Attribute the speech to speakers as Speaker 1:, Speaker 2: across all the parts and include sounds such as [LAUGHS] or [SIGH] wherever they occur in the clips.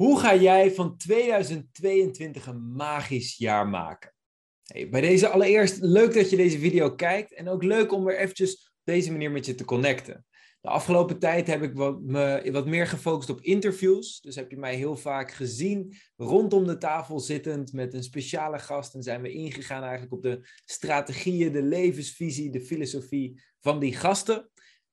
Speaker 1: Hoe ga jij van 2022 een magisch jaar maken? Hey, bij deze allereerst leuk dat je deze video kijkt en ook leuk om weer eventjes op deze manier met je te connecten. De afgelopen tijd heb ik me wat meer gefocust op interviews. Dus heb je mij heel vaak gezien rondom de tafel zittend met een speciale gast. En zijn we ingegaan eigenlijk op de strategieën, de levensvisie, de filosofie van die gasten.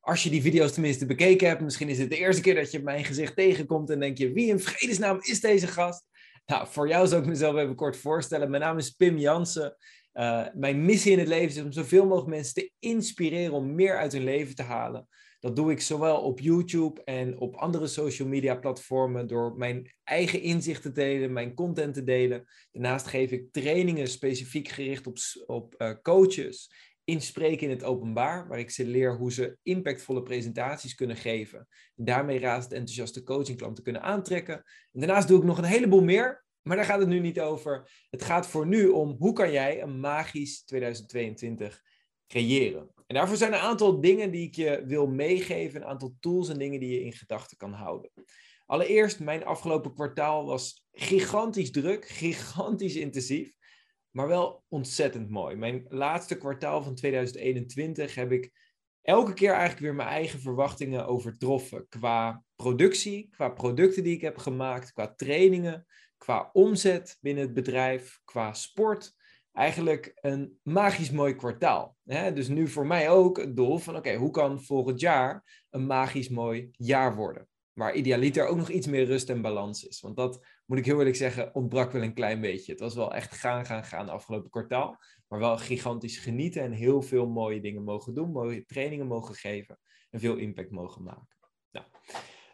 Speaker 1: Als je die video's tenminste bekeken hebt, misschien is het de eerste keer dat je mijn gezicht tegenkomt en denk je, wie in vredesnaam is deze gast? Nou, voor jou zou ik mezelf even kort voorstellen. Mijn naam is Pim Jansen. Uh, mijn missie in het leven is om zoveel mogelijk mensen te inspireren om meer uit hun leven te halen. Dat doe ik zowel op YouTube en op andere social media platformen door mijn eigen inzichten te delen, mijn content te delen. Daarnaast geef ik trainingen specifiek gericht op, op uh, coaches inspreken in het openbaar, waar ik ze leer hoe ze impactvolle presentaties kunnen geven. En daarmee razend enthousiaste coachingklanten kunnen aantrekken. En daarnaast doe ik nog een heleboel meer, maar daar gaat het nu niet over. Het gaat voor nu om hoe kan jij een magisch 2022 creëren. En daarvoor zijn een aantal dingen die ik je wil meegeven, een aantal tools en dingen die je in gedachten kan houden. Allereerst, mijn afgelopen kwartaal was gigantisch druk, gigantisch intensief maar wel ontzettend mooi. Mijn laatste kwartaal van 2021 heb ik elke keer eigenlijk weer mijn eigen verwachtingen overtroffen. Qua productie, qua producten die ik heb gemaakt, qua trainingen, qua omzet binnen het bedrijf, qua sport. Eigenlijk een magisch mooi kwartaal. Dus nu voor mij ook het doel van: oké, hoe kan volgend jaar een magisch mooi jaar worden? Waar idealiter ook nog iets meer rust en balans is. Want dat moet ik heel eerlijk zeggen, ontbrak wel een klein beetje. Het was wel echt gaan, gaan, gaan afgelopen kwartaal. Maar wel gigantisch genieten en heel veel mooie dingen mogen doen, mooie trainingen mogen geven en veel impact mogen maken. Nou,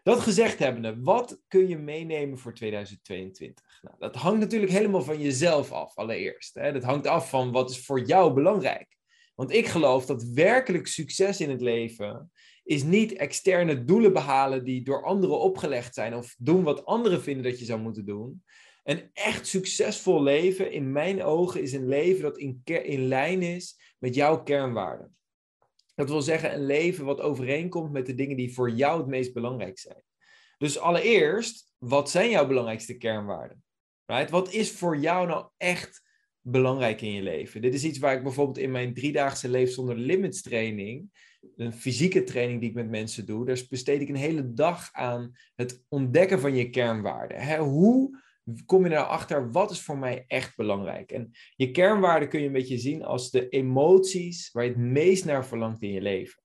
Speaker 1: dat gezegd hebbende, wat kun je meenemen voor 2022? Nou, dat hangt natuurlijk helemaal van jezelf af, allereerst. Hè? Dat hangt af van wat is voor jou belangrijk. Want ik geloof dat werkelijk succes in het leven is niet externe doelen behalen die door anderen opgelegd zijn of doen wat anderen vinden dat je zou moeten doen. Een echt succesvol leven, in mijn ogen, is een leven dat in, in lijn is met jouw kernwaarden. Dat wil zeggen een leven wat overeenkomt met de dingen die voor jou het meest belangrijk zijn. Dus allereerst, wat zijn jouw belangrijkste kernwaarden? Right? Wat is voor jou nou echt belangrijk in je leven? Dit is iets waar ik bijvoorbeeld in mijn driedaagse Leef zonder Limits training een fysieke training die ik met mensen doe, daar besteed ik een hele dag aan het ontdekken van je kernwaarden. hoe kom je nou achter wat is voor mij echt belangrijk? En je kernwaarden kun je een beetje zien als de emoties waar je het meest naar verlangt in je leven.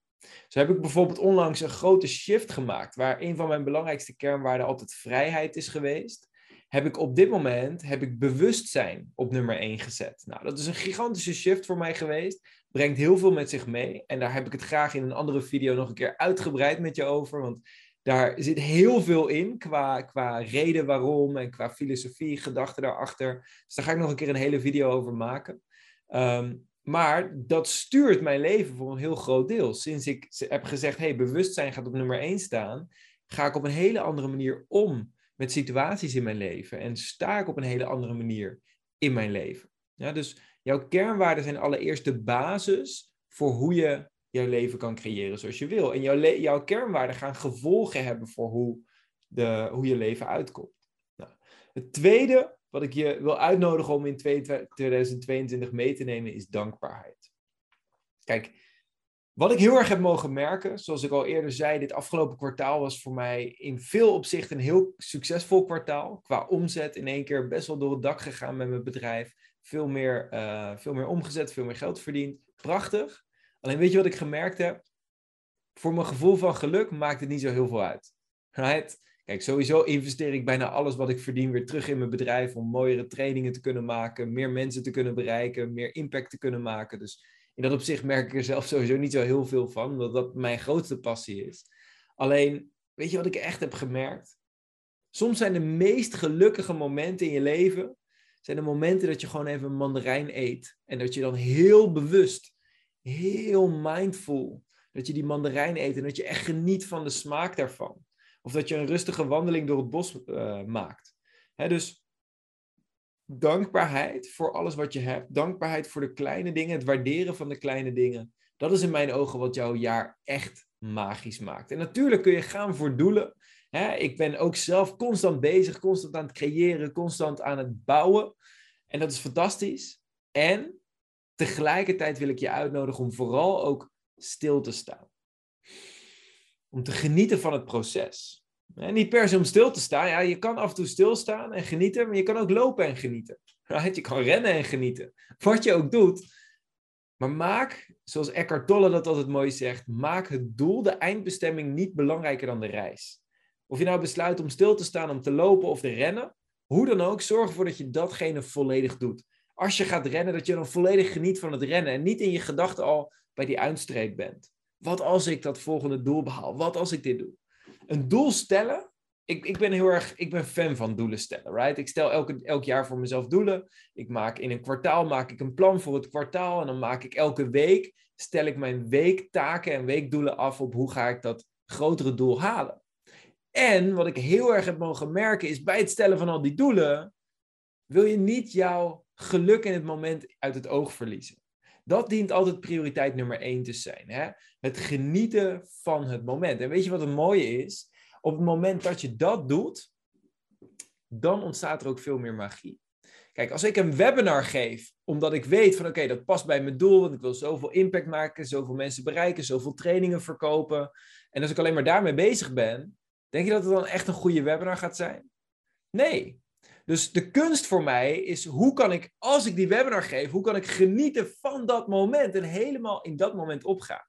Speaker 1: Zo heb ik bijvoorbeeld onlangs een grote shift gemaakt, waar een van mijn belangrijkste kernwaarden altijd vrijheid is geweest heb ik op dit moment heb ik bewustzijn op nummer 1 gezet. Nou, dat is een gigantische shift voor mij geweest brengt heel veel met zich mee. En daar heb ik het graag in een andere video nog een keer uitgebreid met je over. Want daar zit heel veel in qua, qua reden waarom en qua filosofie, gedachten daarachter. Dus daar ga ik nog een keer een hele video over maken. Ehm, maar dat stuurt mijn leven voor een heel groot deel. Sinds ik heb gezegd, hey, bewustzijn gaat op nummer 1 staan, ga ik op een hele andere manier om met situaties in mijn leven. En sta ik op een hele andere manier in mijn leven. Ja, dus Jouw kernwaarden zijn allereerst de basis voor hoe je jouw leven kan creëren zoals je wil. En jouw, jouw kernwaarden gaan gevolgen hebben voor hoe, de, hoe je leven uitkomt. Nou, het tweede wat ik je wil uitnodigen om in 2022 mee te nemen is dankbaarheid. Kijk, wat ik heel erg heb mogen merken, zoals ik al eerder zei, dit afgelopen kwartaal was voor mij in veel opzichten een heel succesvol kwartaal. Qua omzet in één keer best wel door het dak gegaan met mijn bedrijf veel meer, uh, veel meer omgezet, veel meer geld verdiend. Prachtig. Alleen weet je wat ik gemerkt heb? Voor mijn gevoel van geluk maakt het niet zo heel veel uit. Right? Kijk, sowieso investeer ik bijna alles wat ik verdien weer terug in mijn bedrijf om mooiere trainingen te kunnen maken, meer mensen te kunnen bereiken, meer impact te kunnen maken. Dus in dat opzicht merk ik er zelf sowieso niet zo heel veel van, omdat dat mijn grootste passie is. Alleen, weet je wat ik echt heb gemerkt? Soms zijn de meest gelukkige momenten in je leven zijn de momenten dat je gewoon even een mandarijn eet. En dat je dan heel bewust, heel mindful, dat je die mandarijn eet en dat je echt geniet van de smaak daarvan. Of dat je een rustige wandeling door het bos uh, maakt. Dus dankbaarheid voor alles wat je hebt. Dankbaarheid voor de kleine dingen, het waarderen van de kleine dingen. Dat is in mijn ogen wat jouw jaar echt magisch maakt. En natuurlijk kun je gaan voor doelen. Hè? Ik ben ook zelf constant bezig, constant aan het creëren, constant aan het bouwen. En dat is fantastisch. En tegelijkertijd wil ik je uitnodigen om vooral ook stil te staan. Om te genieten van het proces. En niet per se om stil te staan. Ja, je kan af en toe stilstaan en genieten, maar je kan ook lopen en genieten. [LAUGHS] Je kan rennen en genieten. Wat je ook doet. Maar maak, zoals Eckhart Tolle dat altijd mooi zegt, maak het doel, de eindbestemming, niet belangrijker dan de reis. Of je nou besluit om stil te staan, om te lopen of te rennen, hoe dan ook, zorg ervoor dat je datgene volledig doet. Als je gaat rennen, dat je dan volledig geniet van het rennen en niet in je gedachten al bij die eindstreep bent. Wat als ik dat volgende doel behaal? Wat als ik dit doe? Een doel stellen. Ik, ik ben heel erg ik ben fan van doelen stellen, right? Ik stel elke, elk jaar voor mezelf doelen. Ik maak in een kwartaal maak ik een plan voor het kwartaal. En dan maak ik elke week, stel ik mijn weektaken en weekdoelen af op hoe ga ik dat grotere doel halen. En wat ik heel erg heb mogen merken is bij het stellen van al die doelen, wil je niet jouw geluk in het moment uit het oog verliezen. Dat dient altijd prioriteit nummer één te zijn. Hè? Het genieten van het moment. En weet je wat het mooie is? Op het moment dat je dat doet, dan ontstaat er ook veel meer magie. Kijk, als ik een webinar geef, omdat ik weet van oké, dat past bij mijn doel, want ik wil zoveel impact maken, zoveel mensen bereiken, zoveel trainingen verkopen. En als ik alleen maar daarmee bezig ben, denk je dat het dan echt een goede webinar gaat zijn? Nee, dus de kunst voor mij is hoe kan ik, als ik die webinar geef, hoe kan ik genieten van dat moment en helemaal in dat moment opgaan.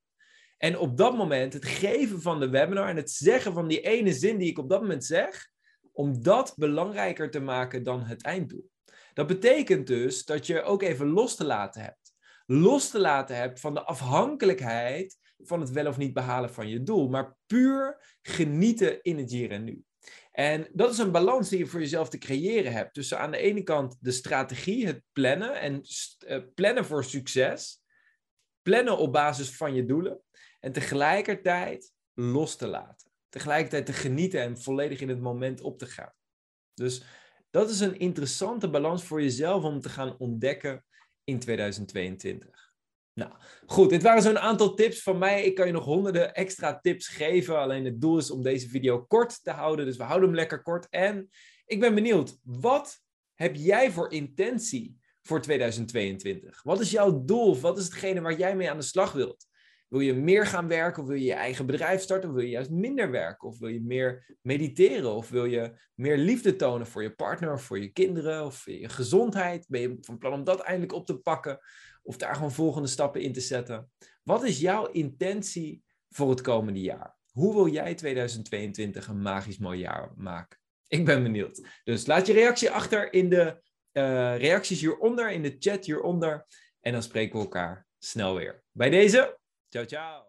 Speaker 1: En op dat moment het geven van de webinar en het zeggen van die ene zin die ik op dat moment zeg, om dat belangrijker te maken dan het einddoel. Dat betekent dus dat je ook even los te laten hebt. Los te laten hebt van de afhankelijkheid van het wel of niet behalen van je doel, maar puur genieten in het hier en nu. En dat is een balans die je voor jezelf te creëren hebt. Tussen aan de ene kant de strategie, het plannen en uh, plannen voor succes. Plannen op basis van je doelen. En tegelijkertijd los te laten. Tegelijkertijd te genieten en volledig in het moment op te gaan. Dus dat is een interessante balans voor jezelf om te gaan ontdekken in 2022. Nou, goed, dit waren zo'n aantal tips van mij. Ik kan je nog honderden extra tips geven. Alleen het doel is om deze video kort te houden. Dus we houden hem lekker kort. En ik ben benieuwd, wat heb jij voor intentie voor 2022? Wat is jouw doel? Wat is hetgene waar jij mee aan de slag wilt? Wil je meer gaan werken of wil je je eigen bedrijf starten? Of wil je juist minder werken? Of wil je meer mediteren? Of wil je meer liefde tonen voor je partner of voor je kinderen of voor je gezondheid? Ben je van plan om dat eindelijk op te pakken? Of daar gewoon volgende stappen in te zetten? Wat is jouw intentie voor het komende jaar? Hoe wil jij 2022 een magisch mooi jaar maken? Ik ben benieuwd. Dus laat je reactie achter in de uh, reacties hieronder, in de chat hieronder. En dan spreken we elkaar snel weer. Bij deze, ciao ciao.